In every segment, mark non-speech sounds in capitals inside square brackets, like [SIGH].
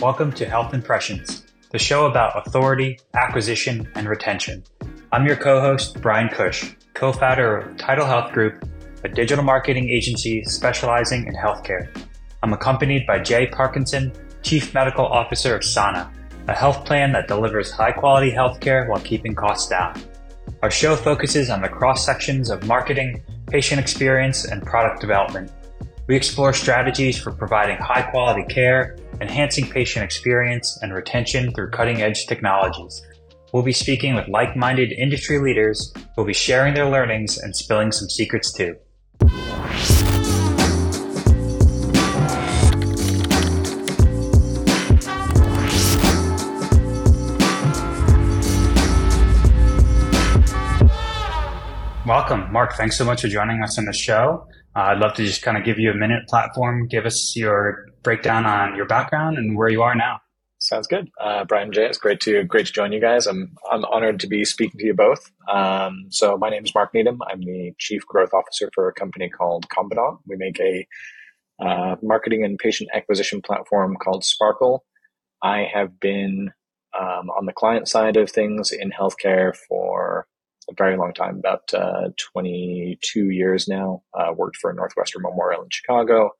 Welcome to Health Impressions, the show about authority, acquisition, and retention. I'm your co host, Bryan Cush, co founder of Tidal Health Group, a digital marketing agency specializing in healthcare. I'm accompanied by Jay Parkinson, Chief Medical Officer of Sana, a health plan that delivers high quality healthcare while keeping costs down. Our show focuses on the cross sections of marketing, patient experience, and product development. We explore strategies for providing high quality care, enhancing patient experience, and retention through cutting edge technologies. We'll be speaking with like minded industry leaders who will be sharing their learnings and spilling some secrets too. Welcome, Marc. Thanks so much for joining us on the show. Uh, I'd love to just kind of give you a minute platform, give us your breakdown on your background and where you are now. Sounds good, uh, Bryan Jay. It's great to great to join you guys. I'm I'm honored to be speaking to you both. Um, so my name is Marc Needham. I'm the chief growth officer for a company called Combinaut. We make a uh, marketing and patient acquisition platform called Sparkle. I have been um, on the client side of things in healthcare for a very long time, about uh, 22 years now. Uh, worked for Northwestern Memorial in Chicago,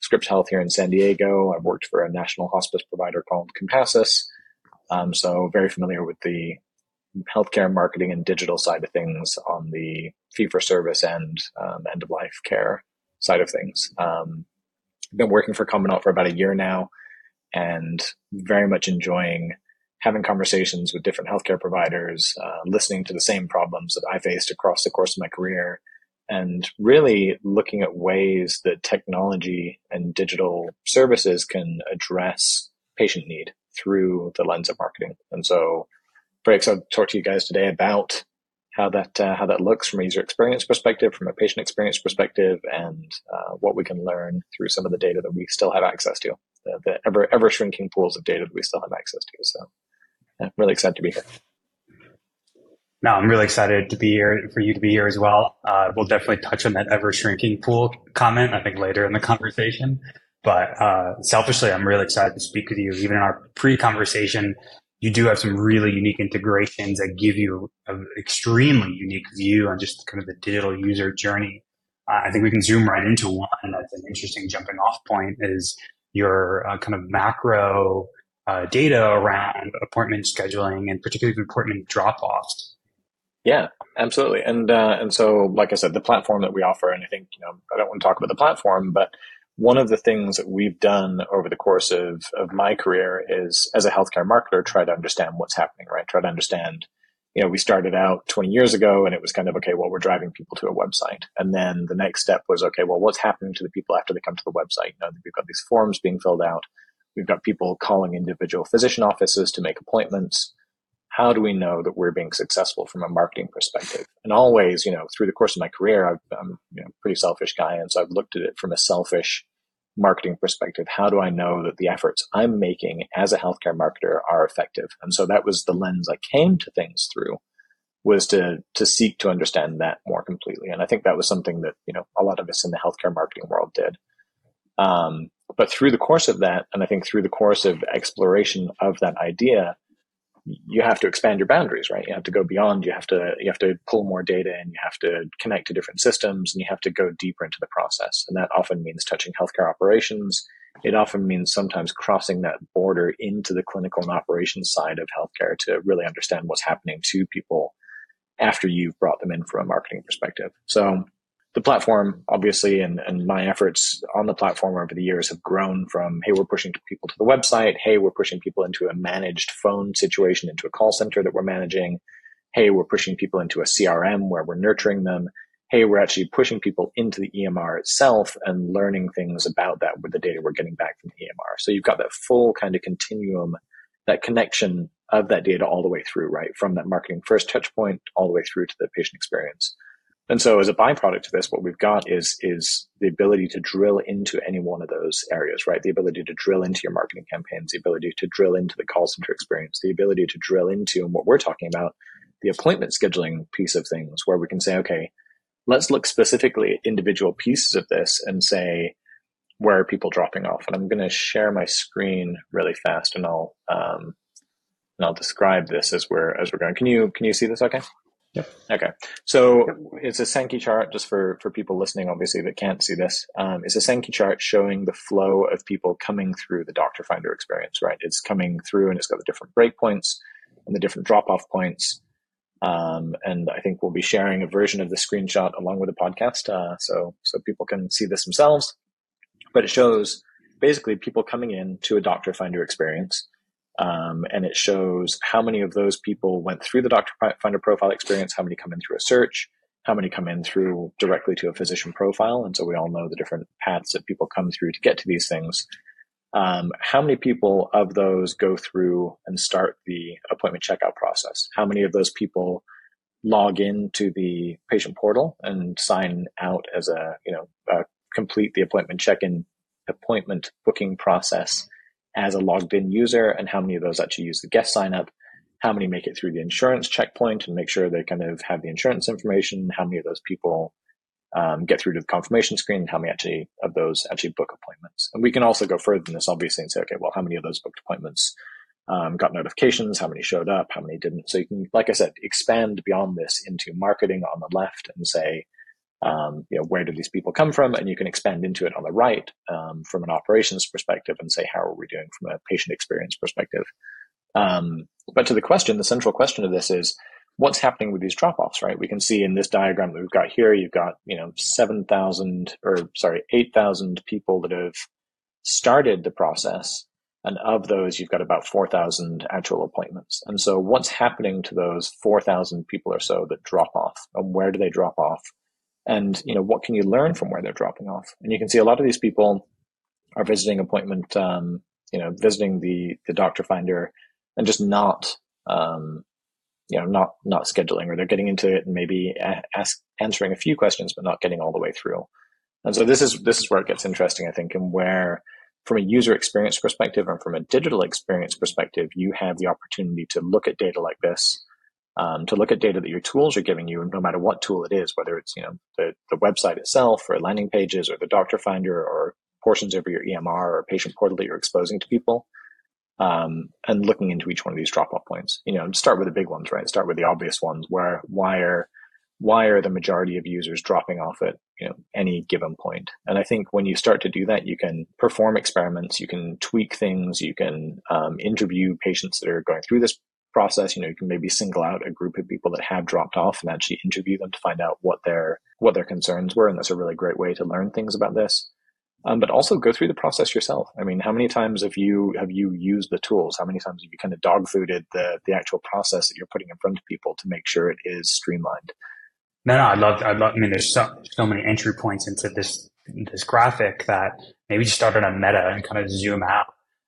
Scripps Health here in San Diego. I've worked for a national hospice provider called Compassus. Um, so very familiar with the healthcare marketing and digital side of things on the fee for service and um, end of life care side of things. Um, I've been working for Combinaut for about a year now and very much enjoying having conversations with different healthcare providers, uh, listening to the same problems that I faced across the course of my career, and really looking at ways that technology and digital services can address patient need through the lens of marketing. And so, very excited to talk to you guys today about how that uh, how that looks from a user experience perspective, from a patient experience perspective, and uh, what we can learn through some of the data that we still have access to, the, the ever ever shrinking pools of data that we still have access to. So, I'm really excited to be here. No, I'm really excited to be here for you to be here as well. Uh, we'll definitely touch on that ever shrinking pool comment, I think later in the conversation. But uh, selfishly, I'm really excited to speak with you. Even in our pre conversation, you do have some really unique integrations that give you an extremely unique view on just kind of the digital user journey. Uh, I think we can zoom right into one that's an interesting jumping off point is your uh, kind of macro uh, data around appointment scheduling and particularly appointment drop offs. Yeah, absolutely. And uh, and so, like I said, the platform that we offer, and I think you know, I don't want to talk about the platform, but one of the things that we've done over the course of, of my career is as a healthcare marketer try to understand what's happening right try to understand you know we started out 20 years ago and it was kind of okay well we're driving people to a website and then the next step was okay well what's happening to the people after they come to the website you know we've got these forms being filled out we've got people calling individual physician offices to make appointments how do we know that we're being successful from a marketing perspective? And always, you know, through the course of my career, i am you know, a pretty selfish guy. And so I've looked at it from a selfish marketing perspective. How do I know that the efforts I'm making as a healthcare marketer are effective? And so that was the lens I came to things through was to, to seek to understand that more completely. And I think that was something that, you know, a lot of us in the healthcare marketing world did. Um, but through the course of that, and I think through the course of exploration of that idea, you have to expand your boundaries, right? You have to go beyond. You have to you have to pull more data, and you have to connect to different systems, and you have to go deeper into the process. And that often means touching healthcare operations. It often means sometimes crossing that border into the clinical and operations side of healthcare to really understand what's happening to people after you've brought them in from a marketing perspective. So the platform, obviously, and, and my efforts on the platform over the years have grown from, hey, we're pushing people to the website. Hey, we're pushing people into a managed phone situation, into a call center that we're managing. Hey, we're pushing people into a CRM where we're nurturing them. Hey, we're actually pushing people into the EMR itself and learning things about that with the data we're getting back from the EMR. So you've got that full kind of continuum, that connection of that data all the way through, right? From that marketing first touch point all the way through to the patient experience. And so as a byproduct of this, what we've got is, is the ability to drill into any one of those areas, right? The ability to drill into your marketing campaigns, the ability to drill into the call center experience, the ability to drill into, and what we're talking about, the appointment scheduling piece of things where we can say, okay, let's look specifically at individual pieces of this and say, where are people dropping off? And I'm going to share my screen really fast, and I'll um, and I'll describe this as we're as we're going. Can you can you see this? Okay. Yep. Okay. So yep. it's a Sankey chart, just for for people listening, obviously that can't see this. Um, it's a Sankey chart showing the flow of people coming through the Doctor Finder experience. Right. It's coming through, and it's got the different breakpoints and the different drop off points. Um, and I think we'll be sharing a version of the screenshot along with the podcast, uh, so so people can see this themselves. But it shows basically people coming in to a Doctor Finder experience, um, and it shows how many of those people went through the Doctor Finder profile experience, how many come in through a search, how many come in through directly to a physician profile, and so we all know the different paths that people come through to get to these things. Um, how many people of those go through and start the appointment checkout process? How many of those people log in to the patient portal and sign out as a, you know, complete the appointment check-in appointment booking process as a logged in user? And how many of those actually use the guest sign up? How many make it through the insurance checkpoint and make sure they kind of have the insurance information? How many of those people um, get through to the confirmation screen and how many actually of those actually book appointments. And we can also go further than this, obviously, and say, okay, well, how many of those booked appointments um, got notifications? How many showed up? How many didn't? So you can, like I said, expand beyond this into marketing on the left and say, um, you know, where do these people come from? And you can expand into it on the right um, from an operations perspective and say, how are we doing from a patient experience perspective? Um, but to the question, the central question of this is, what's happening with these drop offs, right? We can see in this diagram that we've got here, you've got, you know, 7,000 or sorry, 8,000 people that have started the process. And of those, you've got about 4,000 actual appointments. And so what's happening to those 4,000 people or so that drop off and where do they drop off? And, you know, what can you learn from where they're dropping off? And you can see a lot of these people are visiting appointment, um, you know, visiting the, the doctor finder and just not, um, you know not not scheduling or they're getting into it and maybe ask answering a few questions but not getting all the way through and so this is this is where it gets interesting i think and where from a user experience perspective and from a digital experience perspective you have the opportunity to look at data like this um, to look at data that your tools are giving you no matter what tool it is whether it's you know the, the website itself or landing pages or the doctor finder or portions of your emr or patient portal that you're exposing to people um, and looking into each one of these drop off points. You know, start with the big ones, right? Start with the obvious ones. Where why are why are the majority of users dropping off at you know any given point? And I think when you start to do that, you can perform experiments, you can tweak things, you can um, interview patients that are going through this process. You know, you can maybe single out a group of people that have dropped off and actually interview them to find out what their what their concerns were, and that's a really great way to learn things about this um, but also go through the process yourself. I mean, how many times have you have you used the tools? How many times have you kind of dog fooded the the actual process that you're putting in front of people to make sure it is streamlined? No, no, I love, I love. I mean, there's so so many entry points into this this graphic that maybe just start on a meta and kind of zoom out.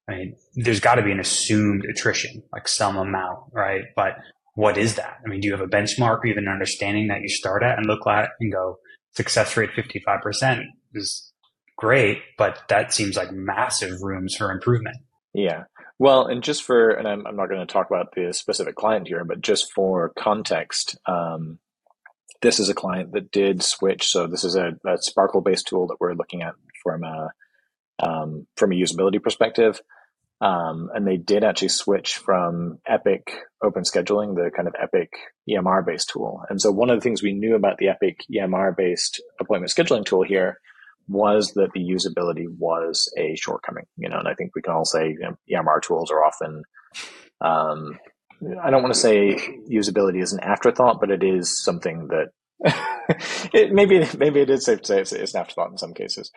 Mean, there's got to be an assumed attrition, like some amount, right? But what is that? I mean, do you have a benchmark or even an understanding that you start at and look at and go success rate 55% is great, but that seems like massive rooms for improvement. Yeah. Well, and just for, and I'm, I'm not going to talk about the specific client here, but just for context, um, this is a client that did switch. So this is a, a Sparkle based tool that we're looking at from a, um, from a usability perspective. Um, and they did actually switch from Epic Open Scheduling, the kind of Epic EMR based tool. And so one of the things we knew about the Epic EMR based appointment scheduling tool here was that the usability was a shortcoming. You know, and I think we can all say you know, EMR tools are often. Um, I don't want to say usability is an afterthought, but it is something that [LAUGHS] it, maybe maybe it is safe to say it's, it's an afterthought in some cases.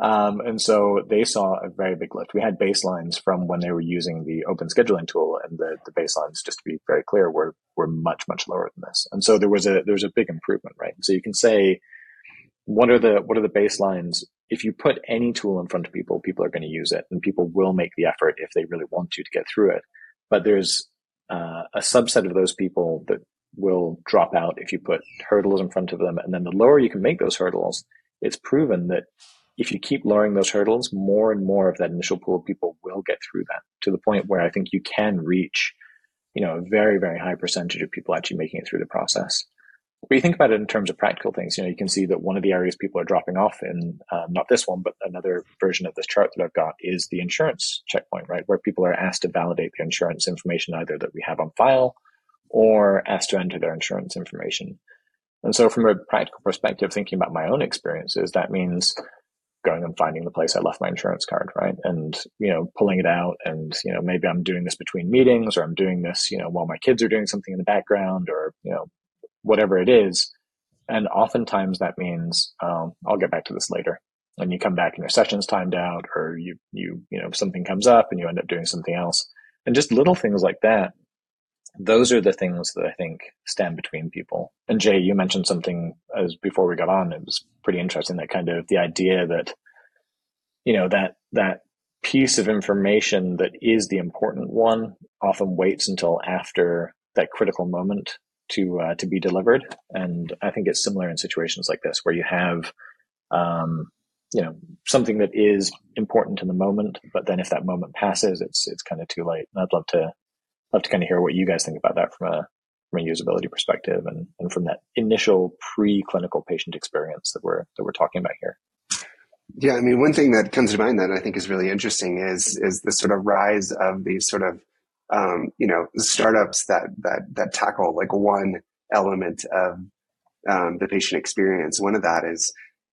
Um, and so they saw a very big lift. We had baselines from when they were using the open scheduling tool, and the, the baselines, just to be very clear, were were much much lower than this. And so there was a there was a big improvement, right? So you can say what are the what are the baselines if you put any tool in front of people people are going to use it and people will make the effort if they really want to to get through it but there's uh, a subset of those people that will drop out if you put hurdles in front of them and then the lower you can make those hurdles it's proven that if you keep lowering those hurdles more and more of that initial pool of people will get through that to the point where i think you can reach you know a very very high percentage of people actually making it through the process but you think about it in terms of practical things, you know, you can see that one of the areas people are dropping off in, um, not this one, but another version of this chart that I've got is the insurance checkpoint, right? Where people are asked to validate the insurance information either that we have on file or asked to enter their insurance information. And so from a practical perspective, thinking about my own experiences, that means going and finding the place I left my insurance card, right? And, you know, pulling it out and, you know, maybe I'm doing this between meetings or I'm doing this, you know, while my kids are doing something in the background or, you know, whatever it is. And oftentimes that means, um, I'll get back to this later. And you come back and your session's timed out or you, you, you know, something comes up and you end up doing something else. And just little things like that. Those are the things that I think stand between people. And Jay, you mentioned something as before we got on. It was pretty interesting that kind of the idea that, you know, that, that piece of information that is the important one often waits until after that critical moment to uh, to be delivered. And I think it's similar in situations like this where you have, um, you know, something that is important in the moment, but then if that moment passes, it's it's kind of too late. And I'd love to love to kind of hear what you guys think about that from a from a usability perspective and, and from that initial pre-clinical patient experience that we're that we're talking about here. Yeah, I mean, one thing that comes to mind that I think is really interesting is is the sort of rise of these sort of um, you know startups that that that tackle like one element of um, the patient experience. One of that is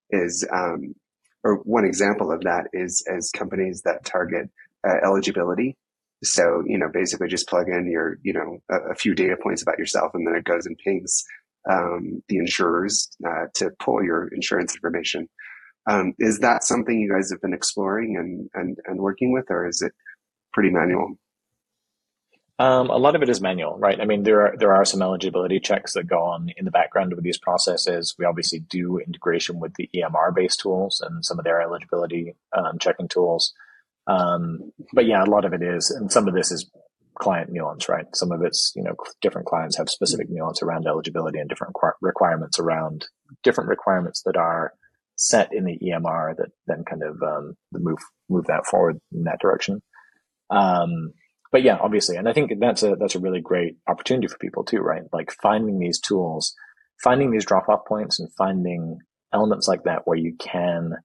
is um, or one example of that is as companies that target uh, eligibility. So you know, basically, just plug in your you know a, a, few data points about yourself, and then it goes and pings um, the insurers uh, to pull your insurance information. Um, is that something you guys have been exploring and, and, and working with, or is it pretty manual? Um, a lot of it is manual, right? I mean, there are there are some eligibility checks that go on in the background with these processes. We obviously do integration with the EMR based tools and some of their eligibility um, checking tools. Um, but yeah, a lot of it is, and some of this is client nuance, right? Some of it's you know different clients have specific nuance around eligibility and different requirements around different requirements that are set in the EMR that then kind of um, move move that forward in that direction. Um, but yeah, obviously, and I think that's a that's a really great opportunity for people too, right? Like finding these tools, finding these drop off points, and finding elements like that where you can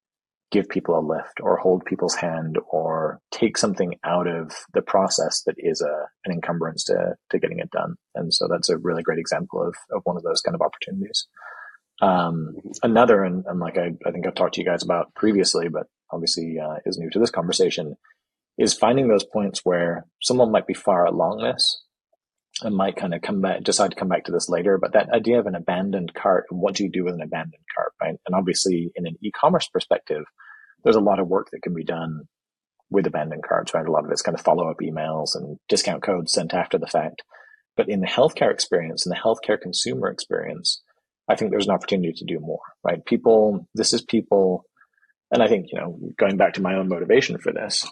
give people a lift or hold people's hand or take something out of the process that is a an encumbrance to to getting it done. And so that's a really great example of of one of those kind of opportunities. Um, another, and, and like I, I think I've talked to you guys about previously, but obviously uh, is new to this conversation, is finding those points where someone might be far along this and might kind of come back, decide to come back to this later. But that idea of an abandoned cart what do you do with an abandoned cart, right? And obviously, in an e-commerce perspective, there's a lot of work that can be done with abandoned carts, right? A lot of it's kind of follow up emails and discount codes sent after the fact. But in the healthcare experience, in the healthcare consumer experience, I think there's an opportunity to do more, right? People, this is people, and I think, you know, going back to my own motivation for this,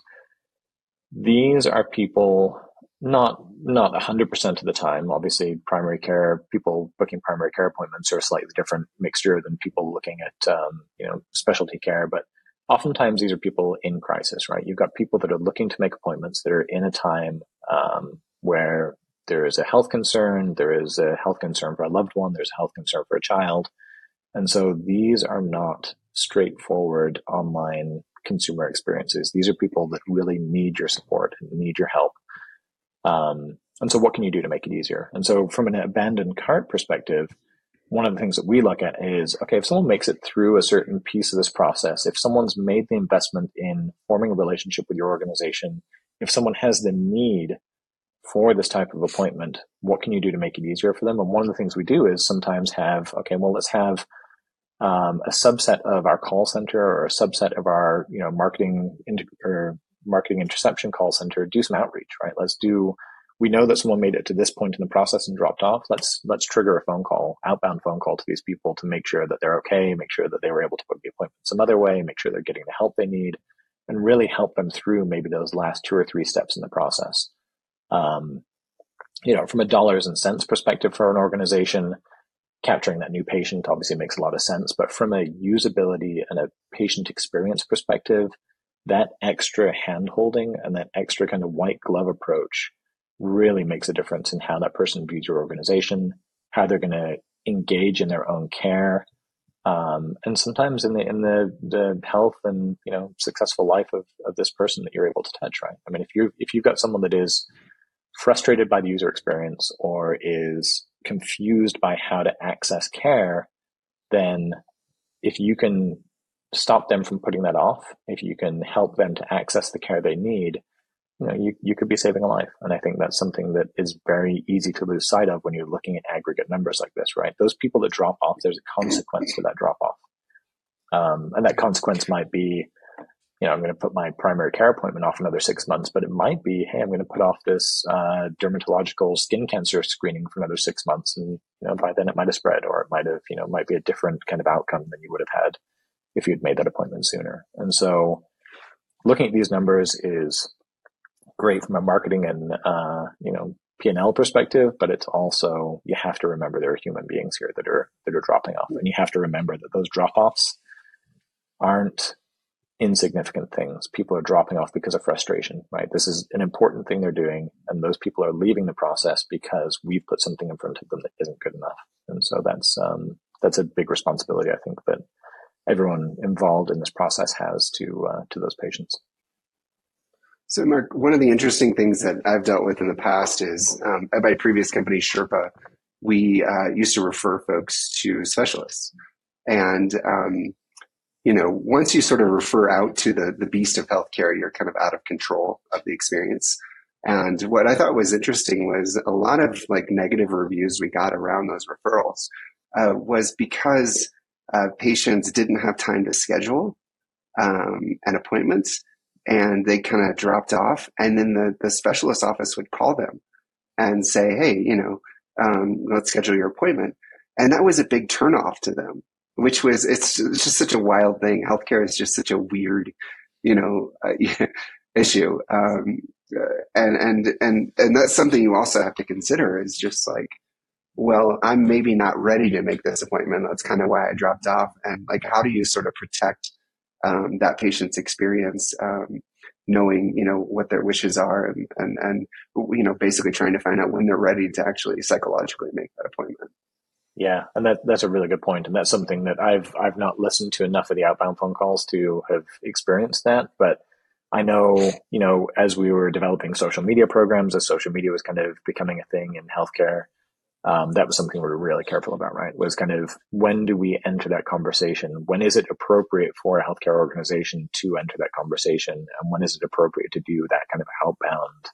these are people not not 100% of the time obviously primary care people booking primary care appointments are a slightly different mixture than people looking at um, you know specialty care but oftentimes these are people in crisis right you've got people that are looking to make appointments that are in a time um, where there is a health concern there is a health concern for a loved one there's a health concern for a child and so these are not straightforward online consumer experiences. These are people that really need your support and need your help. Um, and so, what can you do to make it easier? And so, from an abandoned cart perspective, one of the things that we look at is okay, if someone makes it through a certain piece of this process, if someone's made the investment in forming a relationship with your organization, if someone has the need for this type of appointment, what can you do to make it easier for them? And one of the things we do is sometimes have, okay, well, let's have um, a subset of our call center or a subset of our you know marketing or marketing interception call center do some outreach right let's do we know that someone made it to this point in the process and dropped off let's let's trigger a phone call outbound phone call to these people to make sure that they're okay make sure that they were able to book the appointment some other way make sure they're getting the help they need and really help them through maybe those last two or three steps in the process um, you know from a dollars and cents perspective for an organization capturing that new patient obviously makes a lot of sense. But from a usability and a patient experience perspective, that extra hand holding and that extra kind of white glove approach really makes a difference in how that person views your organization, how they're going to engage in their own care, um, and sometimes in the in the the health and you know successful life of, of this person that you're able to touch. Right. I mean, if you if you've got someone that is frustrated by the user experience or is confused by how to access care, then if you can stop them from putting that off, if you can help them to access the care they need, you know, you, you could be saving a life. And I think that's something that is very easy to lose sight of when you're looking at aggregate numbers like this, right? Those people that drop off, there's a consequence to that drop off. Um, and that consequence might be, you know, I'm going to put my primary care appointment off another six months, but it might be, hey, I'm going to put off this uh, dermatological skin cancer screening for another six months, and you know, by then it might have spread, or it might have, you know, might be a different kind of outcome than you would have had if you'd made that appointment sooner. And so, looking at these numbers is great from a marketing and uh, you know P and L perspective, but it's also you have to remember there are human beings here that are that are dropping off, and you have to remember that those drop offs aren't insignificant things. People are dropping off because of frustration, right? This is an important thing they're doing, and those people are leaving the process because we've put something in front of them that isn't good enough. And so that's um, that's a big responsibility, I think, that everyone involved in this process has to uh, to those patients. So, Marc, one of the interesting things that I've dealt with in the past is um, at my previous company, Sherpa, we uh, used to refer folks to specialists, and um, you know, once you sort of refer out to the the beast of healthcare, you're kind of out of control of the experience. And what I thought was interesting was a lot of like negative reviews we got around those referrals uh, was because uh, patients didn't have time to schedule um, an appointment and they kind of dropped off. And then the, the specialist office would call them and say, Hey, you know, um, let's schedule your appointment. And that was a big turnoff to them which was it's, it's just such a wild thing. Healthcare is just such a weird, you know, uh, [LAUGHS] issue. Um, uh, and and and and that's something you also have to consider is just like, well, I'm maybe not ready to make this appointment. That's kind of why I dropped off. And like, how do you sort of protect um, that patient's experience? Um, knowing you know what their wishes are and, and and you know basically trying to find out when they're ready to actually psychologically make that appointment yeah, and that that's a really good point, and that's something that I've I've not listened to enough of the outbound phone calls to have experienced that, but I know, you know, as we were developing social media programs, as social media was kind of becoming a thing in healthcare, um, that was something we were really careful about, right? Was kind of when do we enter that conversation? When is it appropriate for a healthcare organization to enter that conversation? And when is it appropriate to do that kind of outbound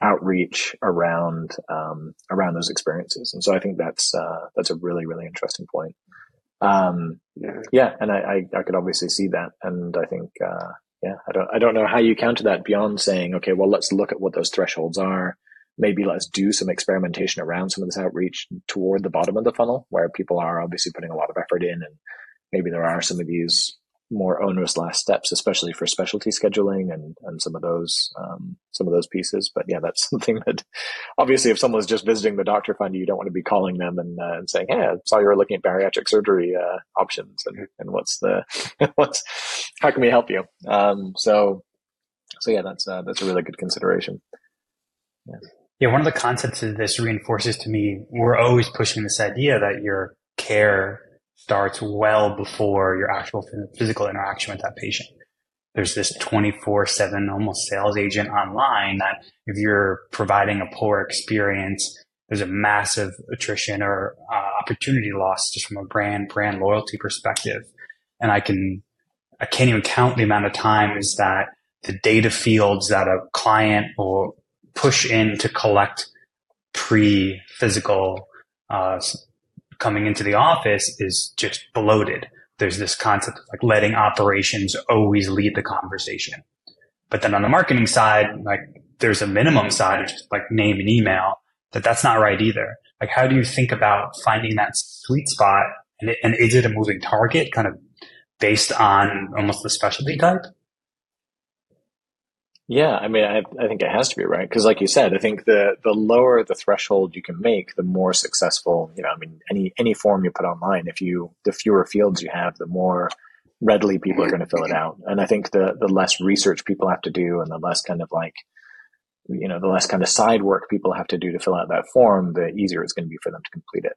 outreach around um, around those experiences. And so I think that's uh, that's a really really interesting point. Um, yeah. yeah, and I, I, I could obviously see that, and I think uh, yeah, I don't I don't know how you counter that beyond saying okay, well let's look at what those thresholds are. Maybe let's do some experimentation around some of this outreach toward the bottom of the funnel, where people are obviously putting a lot of effort in, and maybe there are some of these more onerous last steps, especially for specialty scheduling and, and some of those um, some of those pieces. But yeah, that's [LAUGHS] something that obviously, if someone's just visiting the doctor fund, you don't want to be calling them and, uh, and saying, "Hey, I saw you were looking at bariatric surgery uh, options, and, and what's the [LAUGHS] what's how can we help you?" Um, so so yeah, that's uh, that's a really good consideration. Yeah. Yeah, one of the concepts of this reinforces to me we're always pushing this idea that your care starts well before your actual physical interaction with that patient. There's this 24 7 almost sales agent online that if you're providing a poor experience, there's a massive attrition or uh, opportunity loss just from a brand, brand loyalty perspective. And I can, I can't even count the amount of times that the data fields that a client will push in to collect pre physical uh, coming into the office is just bloated. There's this concept of like letting operations always lead the conversation. But then on the marketing side, like there's a minimum side of just like name and email that that's not right either. Like how do you think about finding that sweet spot and, and is it a moving target kind of based on almost the specialty type? Yeah, I mean, I, I think it has to be right because, like you said, I think the the lower the threshold you can make, the more successful. You know, I mean, any any form you put online, if you the fewer fields you have, the more readily people are going to fill it out. And I think the the less research people have to do, and the less kind of like, you know, the less kind of side work people have to do to fill out that form, the easier it's going to be for them to complete it.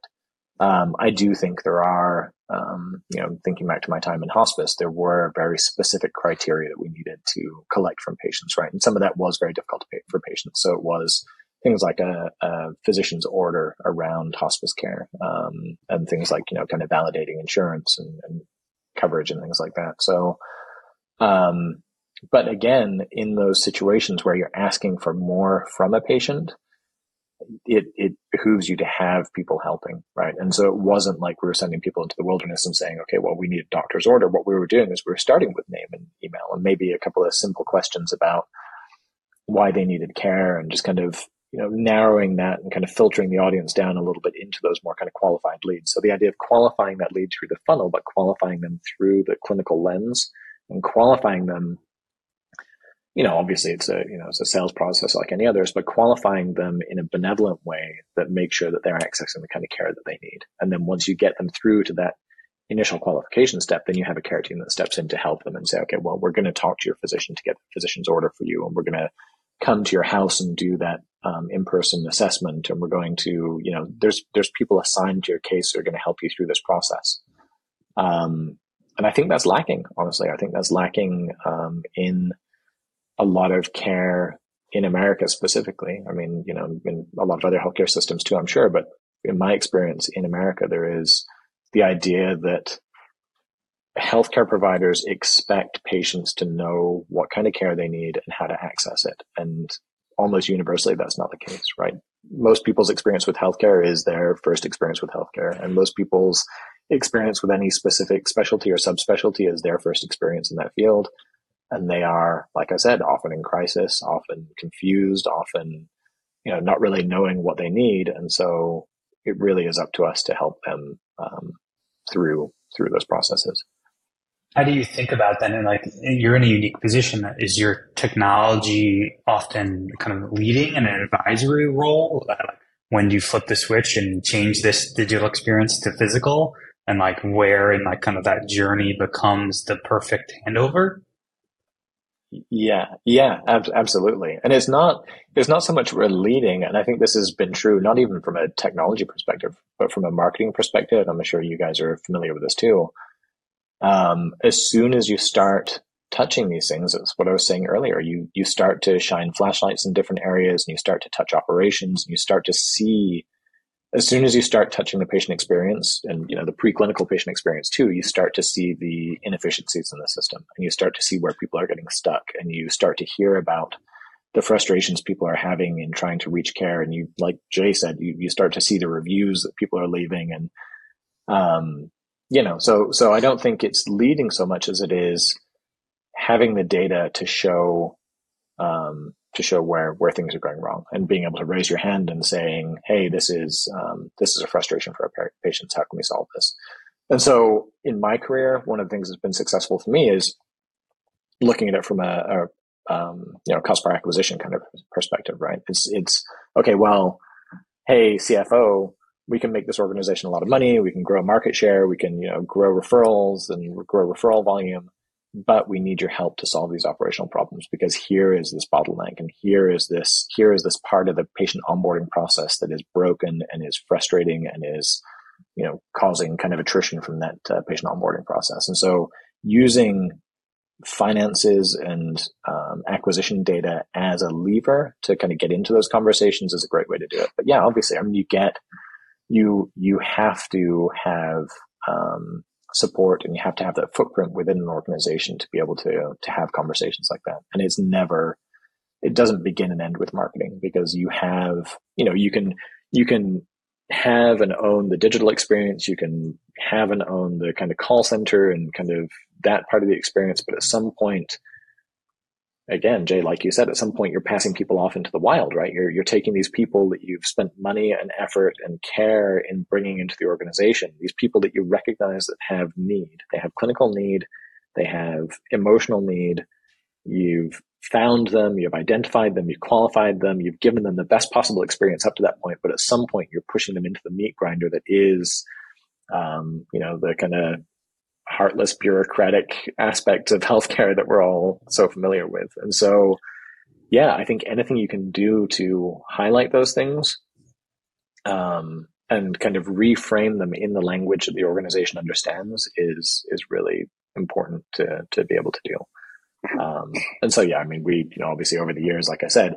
Um, I do think there are, um, you know, thinking back to my time in hospice, there were very specific criteria that we needed to collect from patients, right? And some of that was very difficult to pay for patients. So it was things like a, a physician's order around hospice care, um, and things like, you know, kind of validating insurance and, and coverage and things like that. So, um, but again, in those situations where you're asking for more from a patient, it, it behooves you to have people helping, right? And so it wasn't like we were sending people into the wilderness and saying, okay, well, we need a doctor's order. What we were doing is we were starting with name and email and maybe a couple of simple questions about why they needed care and just kind of, you know, narrowing that and kind of filtering the audience down a little bit into those more kind of qualified leads. So the idea of qualifying that lead through the funnel, but qualifying them through the clinical lens and qualifying them you know, obviously it's a, you know, it's a sales process like any others, but qualifying them in a benevolent way that makes sure that they're accessing the kind of care that they need. And then once you get them through to that initial qualification step, then you have a care team that steps in to help them and say, okay, well, we're going to talk to your physician to get the physician's order for you. And we're going to come to your house and do that um, in-person assessment. And we're going to, you know, there's, there's people assigned to your case who are going to help you through this process. Um, and I think that's lacking, honestly. I think that's lacking um, in a lot of care in America specifically. I mean, you know, in a lot of other healthcare systems too, I'm sure, but in my experience in America, there is the idea that healthcare providers expect patients to know what kind of care they need and how to access it. And almost universally, that's not the case, right? Most people's experience with healthcare is their first experience with healthcare, and most people's experience with any specific specialty or subspecialty is their first experience in that field and they are, like I said, often in crisis, often confused, often, you know, not really knowing what they need. And so it really is up to us to help them um, through through those processes. How do you think about that? And like, you're in a unique position. Is your technology often kind of leading in an advisory role? When do you flip the switch and change this digital experience to physical? And like, where in like kind of that journey becomes the perfect handover? Yeah, yeah, ab- absolutely. And it's not it's not so much we're leading, and I think this has been true not even from a technology perspective, but from a marketing perspective. I'm sure you guys are familiar with this too. Um, as soon as you start touching these things, it's what I was saying earlier. You you start to shine flashlights in different areas, and you start to touch operations, and you start to see as soon as you start touching the patient experience and you know the preclinical patient experience too you start to see the inefficiencies in the system and you start to see where people are getting stuck and you start to hear about the frustrations people are having in trying to reach care. And you like jay said you, you start to see the reviews that people are leaving and um you know so so i don't think it's leading so much as it is having the data to show um to show where where things are going wrong and being able to raise your hand and saying hey this is um, this is a frustration for our patients. How can we solve this? And so in my career one of the things that's been successful for me is looking at it from a, a um, you know cost per acquisition kind of perspective right? It's it's okay well hey cfo we can make this organization a lot of money. We can grow market share. We can you know grow referrals and grow referral volume but we need your help to solve these operational problems because here is this bottleneck and here is this here is this part of the patient onboarding process that is broken and is frustrating and is you know causing kind of attrition from that uh, patient onboarding process. And so using finances and um, acquisition data as a lever to kind of get into those conversations is a great way to do it. But yeah obviously i mean you get you you have to have um, support and you have to have that footprint within an organization to be able to to have conversations like that. And it's never it doesn't begin and end with marketing because you have you know you can you can have and own the digital experience you can have and own the kind of call center and kind of that part of the experience but at some point again, Jay, like you said, at some point you're passing people off into the wild, right? You're you're taking these people that you've spent money and effort and care in bringing into the organization. These people that you recognize that have need, they have clinical need, they have emotional need. You've found them, you've identified them, you've qualified them, you've given them the best possible experience up to that point. But at some point, you're pushing them into the meat grinder that is, um, you know, the kind of heartless bureaucratic aspects of healthcare that we're all so familiar with. And so, yeah, I think anything you can do to highlight those things, um, and kind of reframe them in the language that the organization understands is is really important to to be able to do. Um, and so, yeah, I mean, we, you know, obviously over the years, like I said,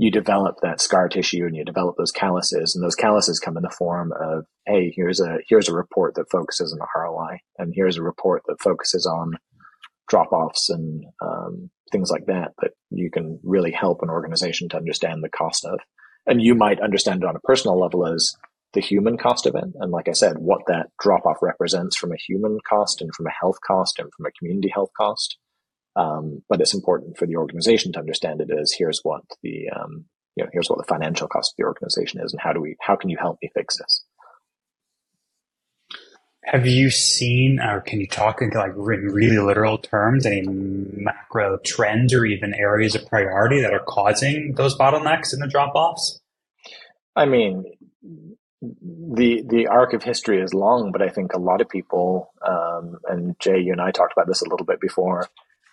you develop that scar tissue and you develop those calluses and those calluses come in the form of, Hey, here's a, here's a report that focuses on ROI and here's a report that focuses on drop offs and, um, things like that, that you can really help an organization to understand the cost of. And you might understand it on a personal level as the human cost of it. And like I said, what that drop off represents from a human cost and from a health cost and from a community health cost. Um, but it's important for the organization to understand it as here's what the um, you know here's what the financial cost of the organization is, and how do we how can you help me fix this? Have you seen, or can you talk into like really literal terms, any macro trends or even areas of priority that are causing those bottlenecks and the drop offs? I mean, the the arc of history is long, but I think a lot of people, um, and Jay, you and I talked about this a little bit before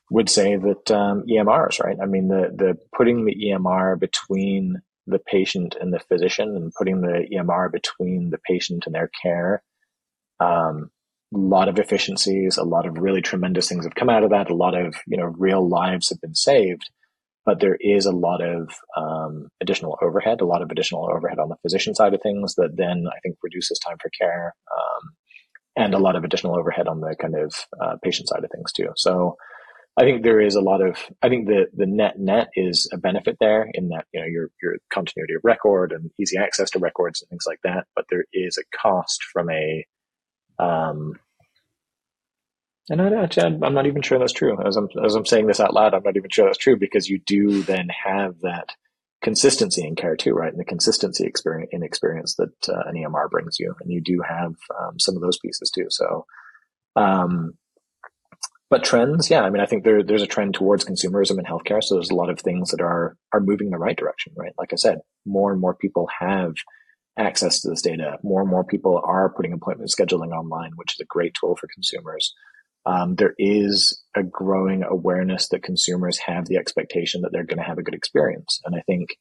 would say that um, EMRs, right? I mean, the the putting the EMR between the patient and the physician, and putting the EMR between the patient and their care. Um, a lot of efficiencies, a lot of really tremendous things have come out of that. A lot of you know real lives have been saved, but there is a lot of um, additional overhead, a lot of additional overhead on the physician side of things that then I think reduces time for care, um, and a lot of additional overhead on the kind of uh, patient side of things too. So I think there is a lot of I think the the net net is a benefit there in that you know your your continuity of record and easy access to records and things like that. But there is a cost from a um, and I, I'm not even sure that's true. As I'm as I'm saying this out loud, I'm not even sure that's true because you do then have that consistency in care too, right? And the consistency experience in experience that uh, an EMR brings you, and you do have um, some of those pieces too. So, um, but trends, yeah, I mean, I think there, there's a trend towards consumerism in healthcare. So there's a lot of things that are are moving in the right direction, right? Like I said, more and more people have access to this data. More and more people are putting appointment scheduling online, which is a great tool for consumers. Um, there is a growing awareness that consumers have the expectation that they're going to have a good experience, and I think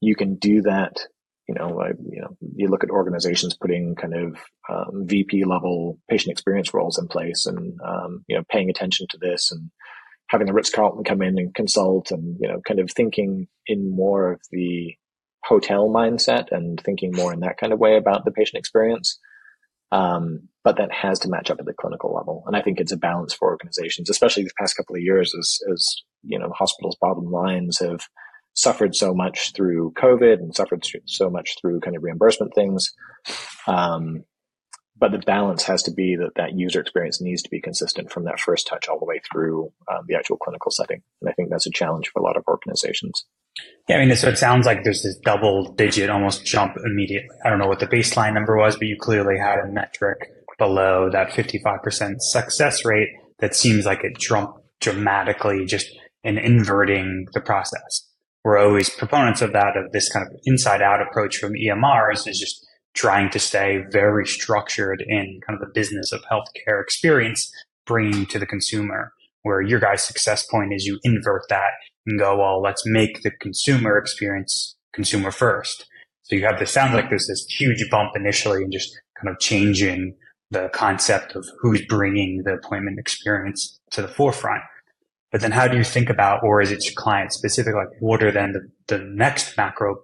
you can do that you know, I, you know, you look at organizations putting kind of um, VP level patient experience roles in place, and um, you know, paying attention to this, and having the Ritz Carlton come in and consult, and you know, kind of thinking in more of the hotel mindset and thinking more in that kind of way about the patient experience. Um, but that has to match up at the clinical level, and I think it's a balance for organizations, especially the past couple of years, as as you know, hospitals' bottom lines have suffered so much through COVID and suffered so much through kind of reimbursement things. Um, but the balance has to be that that user experience needs to be consistent from that first touch all the way through um, the actual clinical setting. And I think that's a challenge for a lot of organizations. Yeah, I mean, so it sounds like there's this double digit almost jump immediately. I don't know what the baseline number was, but you clearly had a metric below that 55% success rate that seems like it jumped dramatically just in inverting the process we're always proponents of that, of this kind of inside out approach from EMRs is just trying to stay very structured in kind of the business of healthcare experience, bringing to the consumer. Where your guys' success point is you invert that and go, well, let's make the consumer experience consumer first. So you have this sounds like there's this huge bump initially and just kind of changing the concept of who's bringing the appointment experience to the forefront. But then how do you think about, or is it client specific? Like what are then the, the next macro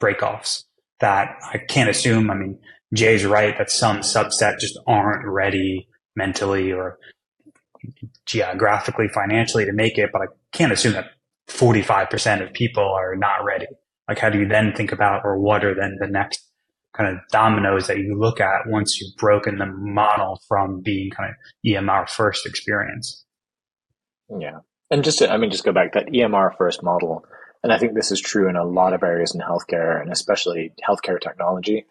breakoffs that I can't assume? I mean, Jay's right that some subset just aren't ready mentally or geographically, financially to make it, but I can't assume that 45% of people are not ready. Like how do you then think about, or what are then the next kind of dominoes that you look at once you've broken the model from being kind of EMR first experience? Yeah. And just to, I mean, just go back that EMR first model. And I think this is true in a lot of areas in healthcare and especially healthcare technology.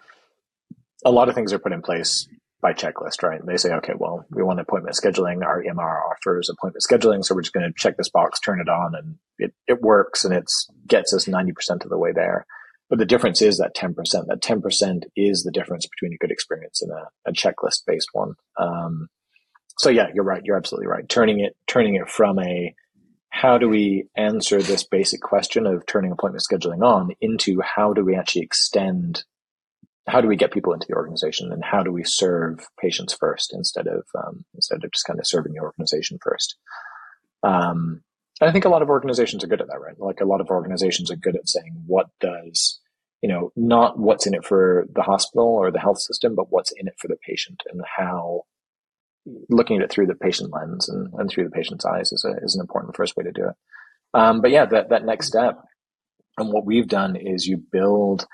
A lot of things are put in place by checklist, right? They say, okay, well, we want appointment scheduling. Our EMR offers appointment scheduling. So we're just going to check this box, turn it on, and it, it works and it gets us 90% of the way there. But the difference is that 10%. That 10% is the difference between a good experience and a, a checklist based one. Um, so yeah, you're right. You're absolutely right. Turning it, turning it from a how do we answer this basic question of turning appointment scheduling on into how do we actually extend how do we get people into the organization and how do we serve patients first instead of um, instead of just kind of serving the organization first? Um, i think a lot of organizations are good at that right? Like a lot of organizations are good at saying what does you know not what's in it for the hospital or the health system but what's in it for the patient and how looking at it through the patient lens and, and through the patient's eyes is, a, is an important first way to do it um, but yeah that, that next step and what we've done is you build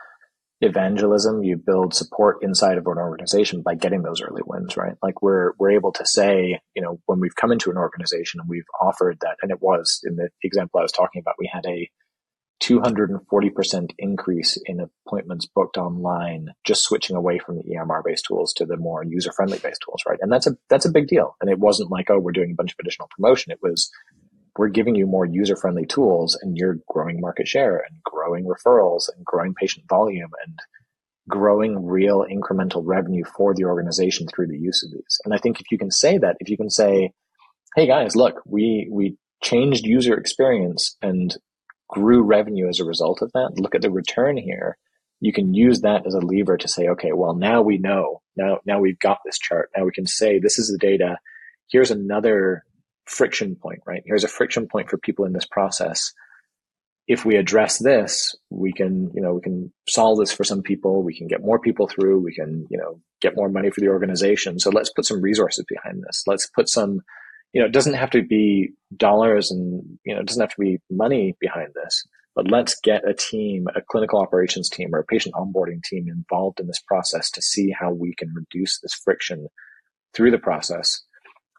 evangelism, you build support inside of an organization by getting those early wins, right? Like we're we're able to say, you know, when we've come into an organization and we've offered that, and it was in the example I was talking about, we had a 240% increase in appointments booked online, just switching away from the EMR based tools to the more user friendly based tools, right? And that's a that's a big deal. And it wasn't like, oh, we're doing a bunch of additional promotion. It was we're giving you more user friendly tools and you're growing market share and growing referrals and growing patient volume and growing real incremental revenue for the organization through the use of these. And I think if you can say that, if you can say, Hey guys, look, we, we changed user experience and grew revenue as a result of that. Look at the return here. You can use that as a lever to say, okay, well, now we know, now, now we've got this chart. Now we can say, this is the data. Here's another friction point, right? Here's a friction point for people in this process. If we address this, we can, you know, we can solve this for some people. We can get more people through. We can, you know, get more money for the organization. So let's put some resources behind this. Let's put some, you know, it doesn't have to be dollars and, you know, it doesn't have to be money behind this, but let's get a team, a clinical operations team or a patient onboarding team involved in this process to see how we can reduce this friction through the process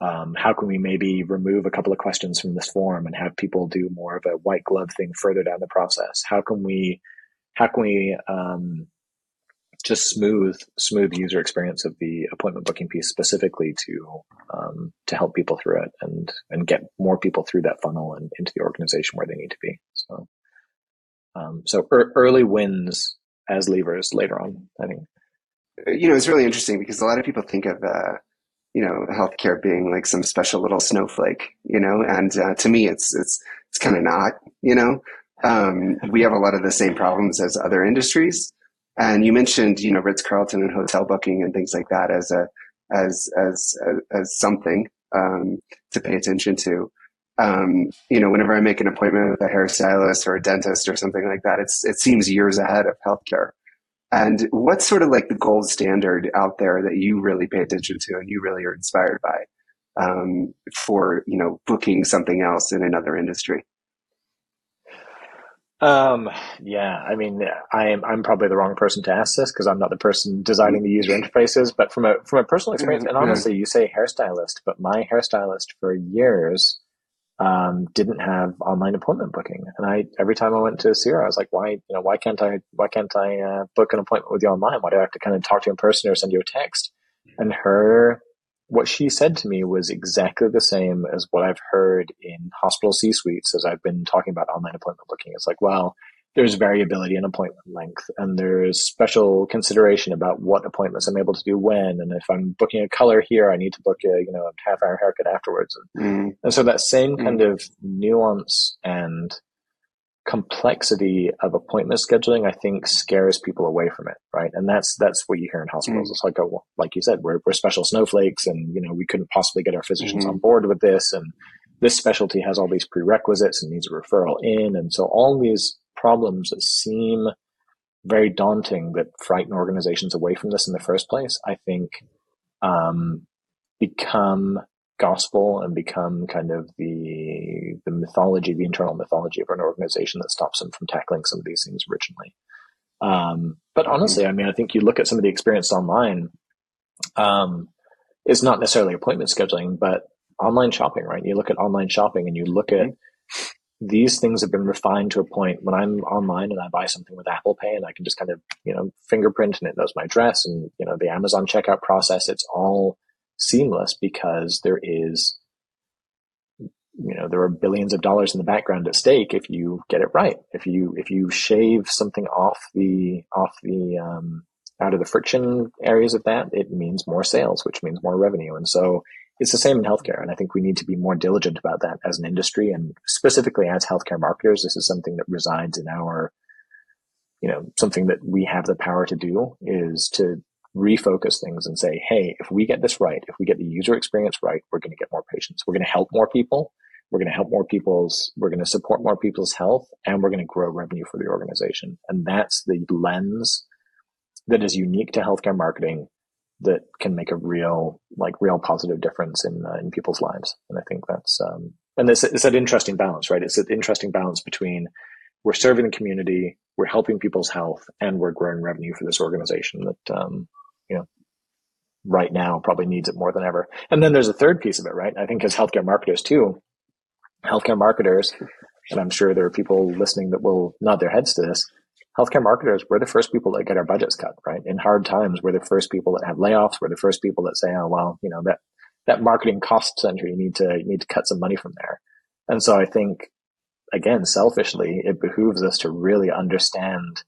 um, how can we maybe remove a couple of questions from this form and have people do more of a white glove thing further down the process? How can we, how can we um, just smooth smooth user experience of the appointment booking piece specifically to um, to help people through it and and get more people through that funnel and into the organization where they need to be. So, um, so er- early wins as levers later on. I think. You know, it's really interesting because a lot of people think of uh, you know, healthcare being like some special little snowflake, you know, and uh, to me, it's it's it's kind of not, you know. Um, we have a lot of the same problems as other industries, and you mentioned, you know, Ritz Carlton and hotel booking and things like that as a as as as, something um, to pay attention to. Um, you know, whenever I make an appointment with a hairstylist or a dentist or something like that, it's it seems years ahead of healthcare. And what's sort of like the gold standard out there that you really pay attention to and you really are inspired by um, for you know booking something else in another industry? Um, yeah, I mean, I'm I'm probably the wrong person to ask this because I'm not the person designing the user interfaces. But from a from a personal experience, and honestly, you say hairstylist, but my hairstylist for years um, didn't have online appointment booking. And I, every time I went to see her, I was like, why, you know, why can't I, why can't I uh, book an appointment with you online? Why do I have to kind of talk to you in person or send you a text? And her, what she said to me was exactly the same as what I've heard in hospital C suites as I've been talking about online appointment booking. It's like, well, there's variability in appointment length and there's special consideration about what appointments I'm able to do when. And if I'm booking a color here, I need to book a, you know, a half hour haircut afterwards. And, mm. and so that same mm. kind of nuance and complexity of appointment scheduling, I think scares people away from it. Right. And that's, that's what you hear in hospitals. Mm. It's like, oh, like you said, we're, we're special snowflakes and, you know, we couldn't possibly get our physicians mm-hmm. on board with this. And this specialty has all these prerequisites and needs a referral in. And so all these problems that seem very daunting that frighten organizations away from this in the first place, I think um, become gospel and become kind of the the mythology, the internal mythology of an organization that stops them from tackling some of these things originally. Um, but honestly, I mean, I think you look at some of the experience online. Um, it's not necessarily appointment scheduling, but online shopping, right? You look at online shopping and you look at these things have been refined to a point when I'm online and I buy something with Apple Pay and I can just kind of, you know, fingerprint and it knows my address and, you know, the Amazon checkout process, it's all seamless because there is, you know, there are billions of dollars in the background at stake if you get it right. If you, if you shave something off the, off the, um, out of the friction areas of that, it means more sales, which means more revenue. And so it's the same in healthcare. And I think we need to be more diligent about that as an industry and specifically as healthcare marketers. This is something that resides in our, you know, something that we have the power to do is to refocus things and say, hey, if we get this right, if we get the user experience right, we're going to get more patients. We're going to help more people. We're going to help more people's, we're going to support more people's health and we're going to grow revenue for the organization. And that's the lens that is unique to healthcare marketing that can make a real, like real positive difference in, uh, in people's lives. And I think that's, um, and it's, it's an interesting balance, right? It's an interesting balance between we're serving the community, we're helping people's health, and we're growing revenue for this organization that, um, you know, right now probably needs it more than ever. And then there's a third piece of it, right? I think as healthcare marketers too, healthcare marketers, and I'm sure there are people listening that will nod their heads to this. Healthcare marketers, we're the first people that get our budgets cut, right? In hard times, we're the first people that have layoffs. We're the first people that say, oh, well, you know, that, that marketing cost center, you need to, you need to cut some money from there. And so I think, again, selfishly, it behooves us to really understand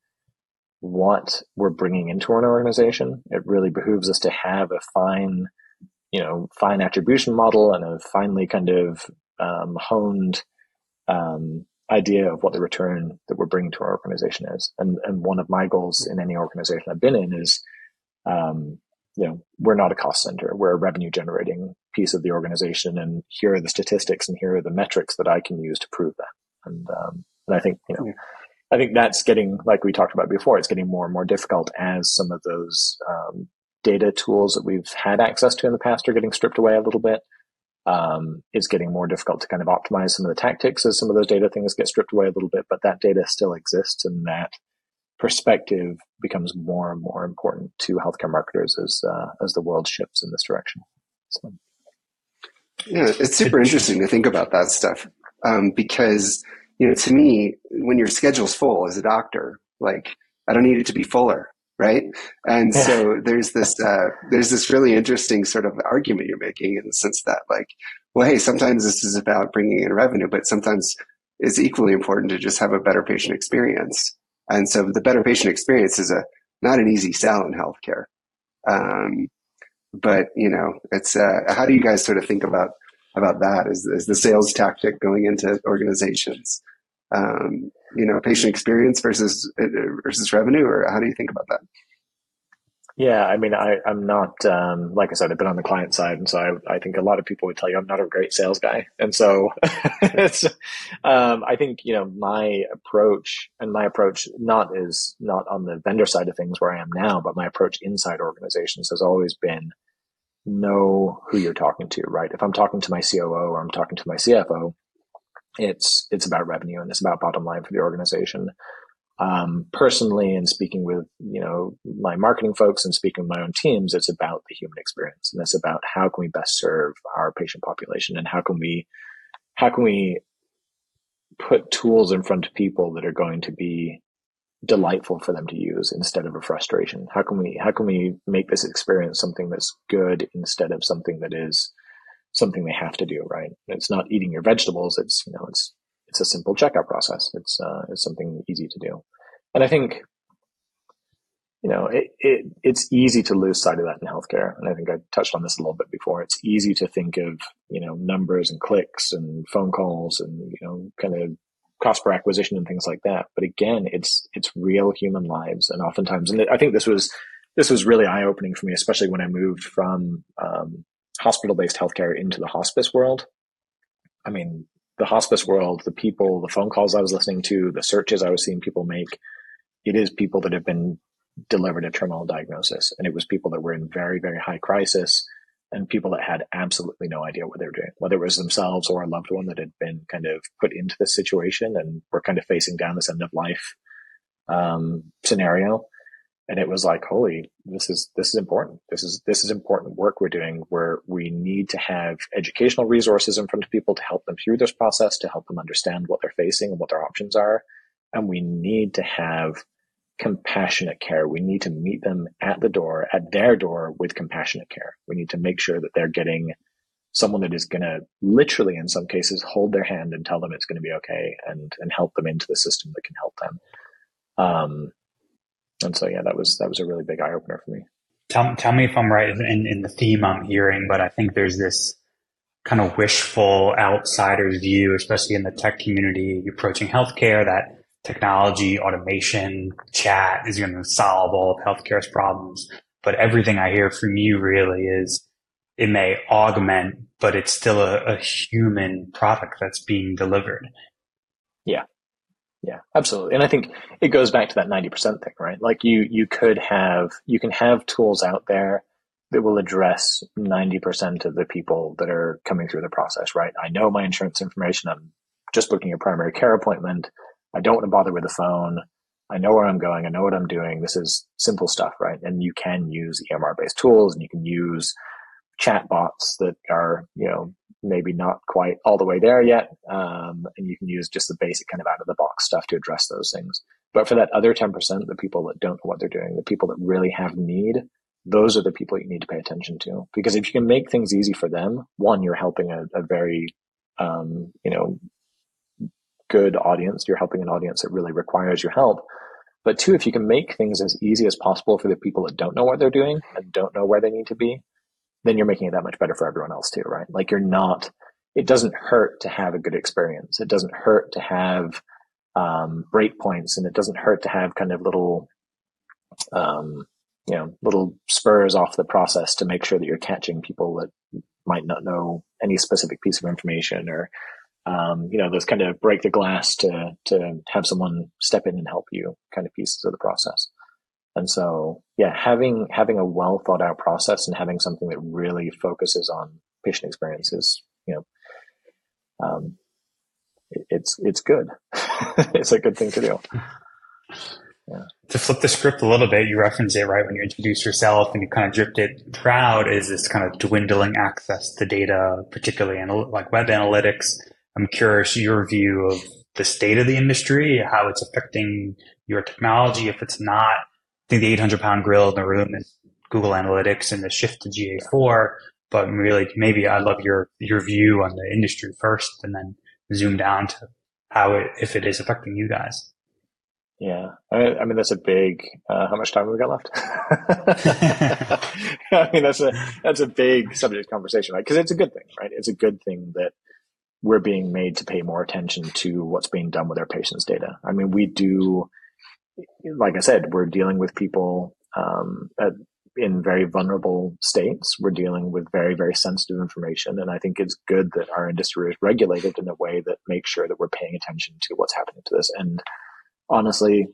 what we're bringing into an organization. It really behooves us to have a fine, you know, fine attribution model and a finely kind of um, honed um, idea of what the return that we're bringing to our organization is. And and one of my goals in any organization I've been in is, um, you know, we're not a cost center. We're a revenue generating piece of the organization, and here are the statistics and here are the metrics that I can use to prove that. And um, and I think you know. I think that's getting, like we talked about before, it's getting more and more difficult as some of those um, data tools that we've had access to in the past are getting stripped away a little bit. Um, it's getting more difficult to kind of optimize some of the tactics as some of those data things get stripped away a little bit, but that data still exists and that perspective becomes more and more important to healthcare marketers as uh, as the world shifts in this direction. So. Yeah, it's super interesting to think about that stuff um, because you know to me, when your schedule's full as a doctor, like I don't need it to be fuller right? And yeah. so [LAUGHS] there's this uh, there's this really interesting sort of argument you're making in the sense that like, well, hey, sometimes this is about bringing in revenue, but sometimes it's equally important to just have a better patient experience. And so the better patient experience is a not an easy sell in healthcare. Um, but you know, it's uh, how do you guys sort of think about about that? Is, as the sales tactic going into organizations? Um, you know, patient experience versus versus revenue, or how do you think about that? Yeah, I mean, I, I'm not, um, like I said, I've been on the client side. And so I, I think a lot of people would tell you I'm not a great sales guy. And so [LAUGHS] um, I think, you know, my approach and my approach not is not on the vendor side of things where I am now, but my approach inside organizations has always been know who you're talking to, right? If I'm talking to my COO or I'm talking to my CFO, it's it's about revenue and it's about bottom line for the organization. Um, personally, and speaking with you know my marketing folks and speaking with my own teams, it's about the human experience and it's about how can we best serve our patient population and how can we how can we put tools in front of people that are going to be delightful for them to use instead of a frustration how can we how can we make this experience something that's good instead of something that is something they have to do, right? It's not eating your vegetables. It's, you know, it's, it's a simple checkout process. It's, uh, it's something easy to do. And I think, you know, it, it, it's easy to lose sight of that in healthcare. And I think I touched on this a little bit before. It's easy to think of, you know, numbers and clicks and phone calls and, you know, kind of cost per acquisition and things like that. But again, it's, it's real human lives. And oftentimes, and I think this was, this was really eye opening for me, especially when I moved from, um, hospital based healthcare into the hospice world. I mean, the hospice world, the people, the phone calls I was listening to, the searches I was seeing people make, it is people that have been delivered a terminal diagnosis. And it was people that were in very, very high crisis and people that had absolutely no idea what they were doing, whether it was themselves or a loved one that had been kind of put into this situation and were kind of facing down this end of life um, scenario and it was like holy this is this is important. This is this is important work we're doing where we need to have educational resources in front of people to help them through this process to help them understand what they're facing and what their options are. And we need to have compassionate care. We need to meet them at the door at their door with compassionate care. We need to make sure that they're getting someone that is going to literally in some cases hold their hand and tell them it's going to be okay and and help them into the system that can help them. Um, and so yeah, that was that was a really big eye opener for me. Tell tell me if I'm right in, in the theme I'm hearing, but I think there's this kind of wishful outsider's view, especially in the tech community approaching healthcare, that technology, automation, chat is going to solve all of healthcare's problems. But everything I hear from you really is it may augment, but it's still a, a human product that's being delivered. Yeah. Yeah, absolutely. And I think it goes back to that 90% thing, right? Like you, you could have, you can have tools out there that will address 90% of the people that are coming through the process, right? I know my insurance information. I'm just booking a primary care appointment. I don't want to bother with the phone. I know where I'm going. I know what I'm doing. This is simple stuff, right? And you can use EMR based tools and you can use chat bots that are, you know, maybe not quite all the way there yet. Um, and you can use just the basic kind of out of the box stuff to address those things. But for that other 10%, the people that don't know what they're doing, the people that really have need, those are the people you need to pay attention to. Because if you can make things easy for them, one, you're helping a, a very, um, you know, good audience. You're helping an audience that really requires your help. But two, if you can make things as easy as possible for the people that don't know what they're doing and don't know where they need to be, then you're making it that much better for everyone else too, right? Like you're not, it doesn't hurt to have a good experience. It doesn't hurt to have um, breakpoints and it doesn't hurt to have kind of little, um, you know, little spurs off the process to make sure that you're catching people that might not know any specific piece of information or, um, you know, those kind of break the glass to, to have someone step in and help you kind of pieces of the process. And so, yeah, having having a well thought out process and having something that really focuses on patient experiences, you know, um, it, it's it's good. [LAUGHS] it's a good thing to do. Yeah. To flip the script a little bit, you referenced it right when you introduced yourself and you kind of dripped it. Proud is this kind of dwindling access to data, particularly anal- like web analytics. I'm curious your view of the state of the industry, how it's affecting your technology. If it's not, I think the 800 pound grill in the room is Google Analytics and the shift to GA4. But really, maybe I'd love your, your view on the industry first and then zoom down to how it, if it is affecting you guys. Yeah, I, I mean that's a big. Uh, how much time have we got left? [LAUGHS] [LAUGHS] I mean that's a that's a big subject conversation, right? Because it's a good thing, right? It's a good thing that we're being made to pay more attention to what's being done with our patients' data. I mean, we do like I said, we're dealing with people um, at, in very vulnerable states. We're dealing with very, very sensitive information. And I think it's good that our industry is regulated in a way that makes sure that we're paying attention to what's happening to this. And honestly,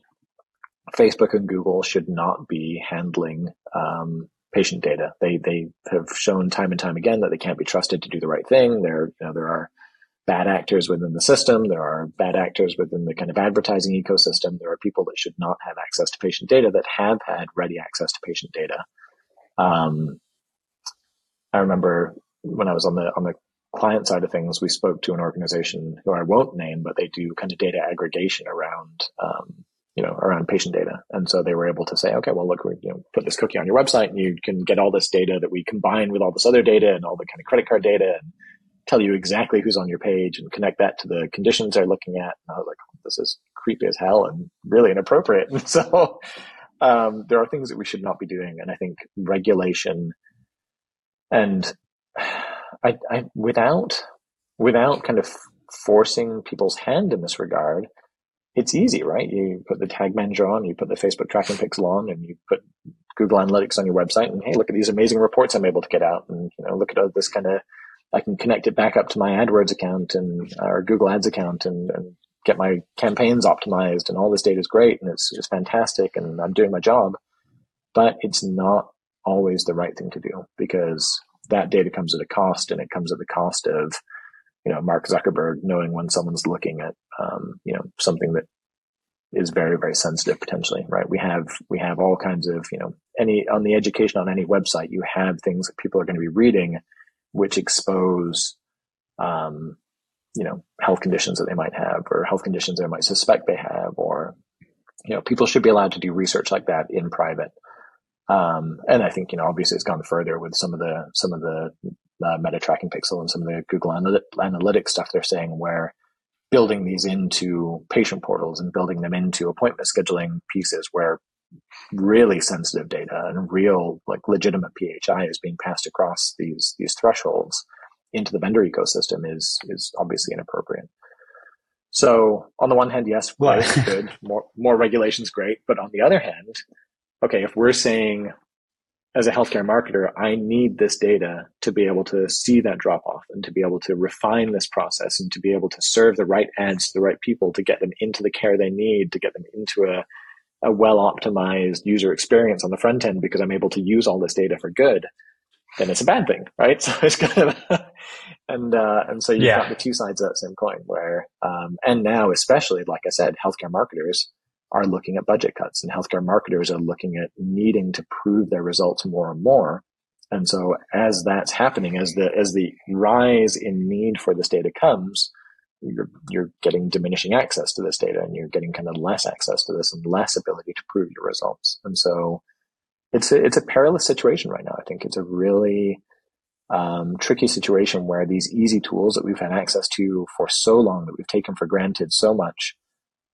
Facebook and Google should not be handling um, patient data. They they have shown time and time again that they can't be trusted to do the right thing. There you know, there are bad actors within the system. There are bad actors within the kind of advertising ecosystem. There are people that should not have access to patient data that have had ready access to patient data. Um, I remember when I was on the on the client side of things, we spoke to an organization who I won't name, but they do kind of data aggregation around um, you know around patient data, and so they were able to say, okay, well, look, we you know put this cookie on your website, and you can get all this data that we combine with all this other data and all the kind of credit card data and tell you exactly who's on your page and connect that to the conditions they're looking at. And I was like, this is creepy as hell and really inappropriate. And [LAUGHS] so um, there are things that we should not be doing. And I think regulation and I, I without without kind of forcing people's hand in this regard, it's easy, right? You put the tag manager on, you put the Facebook tracking pixel on, and you put Google Analytics on your website, and hey, look at these amazing reports I'm able to get out, and you know, look at this kind of I can connect it back up to my AdWords account and our Google Ads account and, and get my campaigns optimized and all this data is great and it's, it's fantastic and I'm doing my job. But it's not always the right thing to do because that data comes at a cost and it comes at the cost of, you know, Mark Zuckerberg knowing when someone's looking at, um, you know, something that is very, very sensitive potentially, right? We have, we have all kinds of, you know, any, on the education on any website, you have things that people are going to be reading which expose, um, you know, health conditions that they might have or health conditions they might suspect they have, or, you know, people should be allowed to do research like that in private. Um, and I think, you know, obviously it's gone further with some of the, some of the uh, meta tracking pixel and some of the Google analytics stuff they're saying where building these into patient portals and building them into appointment scheduling pieces where really sensitive data and real like legitimate PHI is being passed across these these thresholds into the vendor ecosystem is is obviously inappropriate. So on the one hand, yes, good, [LAUGHS] more more regulations, great. But on the other hand, okay, if we're saying as a healthcare marketer, I need this data to be able to see that drop off and to be able to refine this process and to be able to serve the right ads to the right people to get them into the care they need, to get them into a, a well optimized user experience on the front end because I'm able to use all this data for good, then it's a bad thing, right? [LAUGHS] So it's kind of, and, uh, and so you've yeah. got the two sides of that same coin where, um, and now especially, like I said, healthcare marketers, are looking at budget cuts and healthcare marketers are looking at needing to prove their results more and more. And so as that's happening, as the, as the rise in need for this data comes, you're, you're getting diminishing access to this data and you're getting kind of less access to this and less ability to prove your results. And so it's a, it's a perilous situation right now. I think it's a really, um, tricky situation where these easy tools that we've had access to for so long that we've taken for granted so much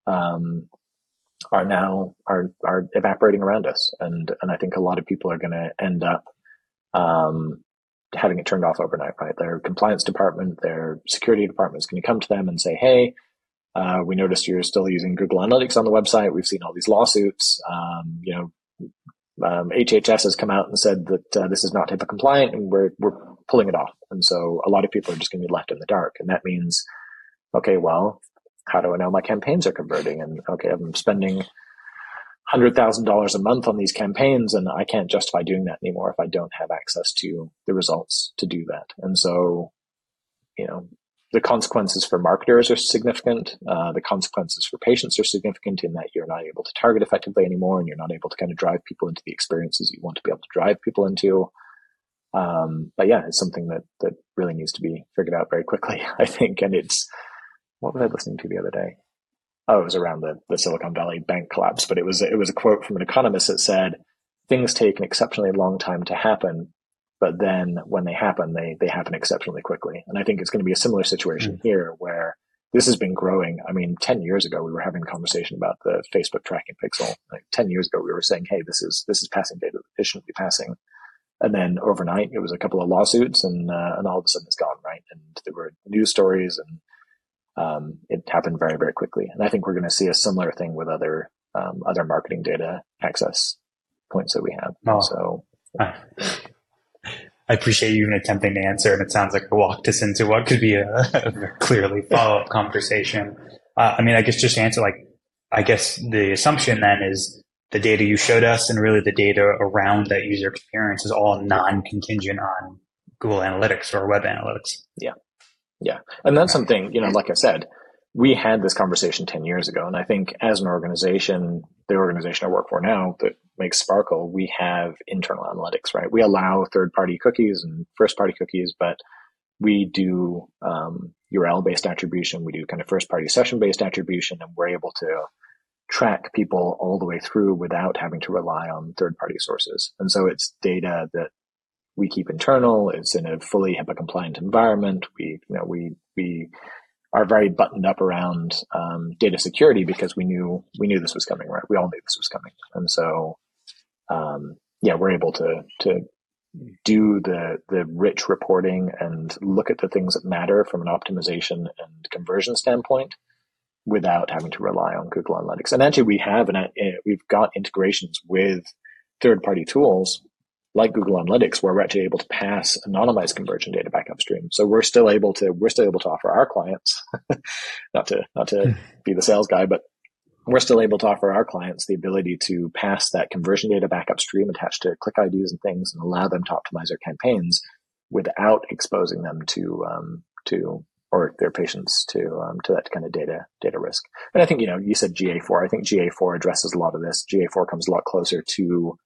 um, are now are are evaporating around us, and and I think a lot of people are going to end up um, having it turned off overnight. Right, their compliance department, their security department is going to come to them and say, "Hey, uh, we noticed you're still using Google Analytics on the website. We've seen all these lawsuits. Um, you know." Um, HHS has come out and said that uh, this is not HIPAA compliant, and we're we're pulling it off. And so a lot of people are just going to be left in the dark, and that means, okay, well, how do I know my campaigns are converting? And okay, I'm spending hundred thousand dollars a month on these campaigns, and I can't justify doing that anymore if I don't have access to the results to do that. And so, you know, the consequences for marketers are significant. Uh, the consequences for patients are significant in that you're not able to target effectively anymore, and you're not able to kind of drive people into the experiences you want to be able to drive people into. Um, but yeah, it's something that that really needs to be figured out very quickly, [LAUGHS] I think, and it's what was I listening to the other day? Oh, it was around the, the Silicon Valley bank collapse, but it was it was a quote from an economist that said things take an exceptionally long time to happen, but then when they happen, they they happen exceptionally quickly. And I think it's going to be a similar situation mm. here where this has been growing. I mean, 10 years ago, we were having a conversation about the Facebook tracking pixel. Like 10 years ago, we were saying, Hey, this is, this is passing data that it shouldn't be passing. And then overnight, it was a couple of lawsuits and, uh, and all of a sudden it's gone, right? And there were news stories and um, it happened very, very quickly. And I think we're going to see a similar thing with other um, other marketing data access points that we have. Oh, so. I, [LAUGHS] I appreciate you even attempting to answer, and it sounds like it walked us into what could be a, [LAUGHS] a clearly follow up [LAUGHS] conversation. Uh, I mean, I guess just to answer, like, I guess the assumption then is the data you showed us and really the data around that user experience is all non contingent on Google Analytics or Web Analytics. Yeah. Yeah. And that's something, you know, like I said, we had this conversation 10 years ago. And I think as an organization, the organization I work for now that makes Sparkle, we have internal analytics, right? We allow third party cookies and first party cookies, but we do um, URL based attribution. We do kind of first party session based attribution, and we're able to track people all the way through without having to rely on third party sources. And so it's data that we keep internal. It's in a fully HIPAA compliant environment. We, you know, we, we are very buttoned up around um, data security because we knew, we knew this was coming, right? We all knew this was coming. And so, um, yeah, we're able to, to do the, the rich reporting and look at the things that matter from an optimization and conversion standpoint without having to rely on Google Analytics. And actually we have, and uh, we've got integrations with third party tools like Google Analytics, where we're actually able to pass anonymized conversion data back upstream. So we're still able to we're still able to offer our clients, [LAUGHS] not to not to hmm. be the sales guy, but we're still able to offer our clients the ability to pass that conversion data back upstream attached to click IDs and things and allow them to optimize their campaigns without exposing them to um, to or their patients to um, to that kind of data data risk. And I think you know you said GA4. I think GA4 addresses a lot of this. GA4 comes a lot closer to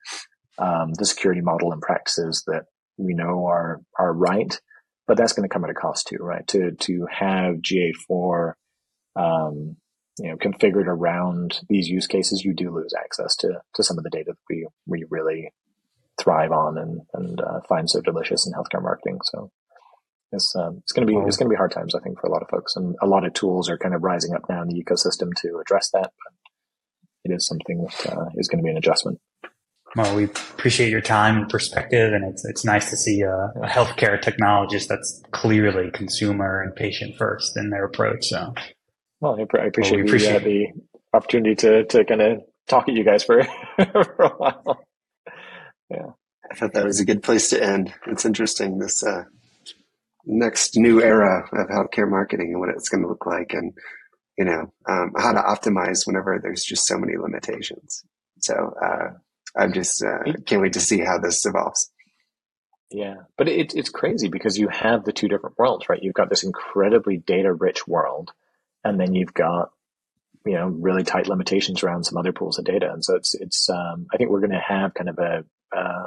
um, the security model and practices that we know are are right, but that's going to come at a cost too, right? To to have GA4 um, you know configured around these use cases, you do lose access to to some of the data that we we really thrive on and and uh, find so delicious in healthcare marketing. So it's um, it's going to be it's going to be hard times, I think, for a lot of folks, and a lot of tools are kind of rising up now in the ecosystem to address that. But it is something that uh, is going to be an adjustment. Well, we appreciate your time and perspective, and it's it's nice to see a, a healthcare technologist that's clearly consumer and patient first in their approach. So, Well, I, I appreciate, well, appreciate the, uh, the opportunity to, to kind of talk at you guys for, [LAUGHS] for a while. Yeah. I thought that was a good place to end. It's interesting, this uh, next new era of healthcare marketing and what it's going to look like and, you know, um, how to optimize whenever there's just so many limitations. So uh, I'm just uh, can't wait to see how this evolves. Yeah, but it, it's crazy because you have the two different worlds, right? You've got this incredibly data rich world, and then you've got you know really tight limitations around some other pools of data, and so it's it's um, I think we're going to have kind of a uh,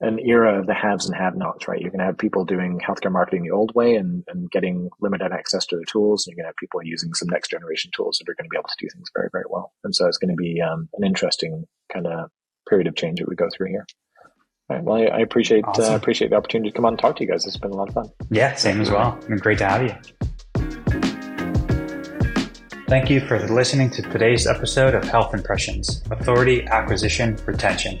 an era of the haves and have-nots, right? You're going to have people doing healthcare marketing the old way and, and getting limited access to the tools. And you're going to have people using some next generation tools that are going to be able to do things very, very well. And so it's going to be um, an interesting kind of period of change that we go through here. All right. Well, I, I appreciate uh, awesome. uh, appreciate the opportunity to come on and talk to you guys. It's been a lot of fun. Yeah, same as well. It's been great to have you. Thank you for listening to today's episode of Health Impressions Authority, Acquisition, Retention.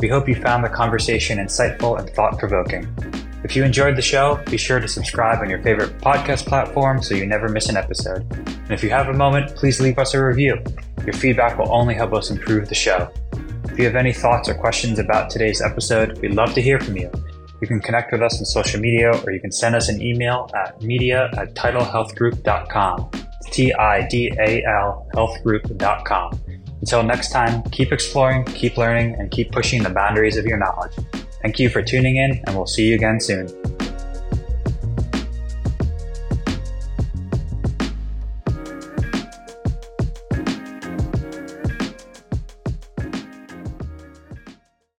We hope you found the conversation insightful and thought provoking. If you enjoyed the show, be sure to subscribe on your favorite podcast platform so you never miss an episode. And if you have a moment, please leave us a review. Your feedback will only help us improve the show. If you have any thoughts or questions about today's episode, we'd love to hear from you. You can connect with us on social media or you can send us an email at media at tidalhealthgroup.com. T I D A L healthgroup.com. Until next time, keep exploring, keep learning, and keep pushing the boundaries of your knowledge. Thank you for tuning in, and we'll see you again soon.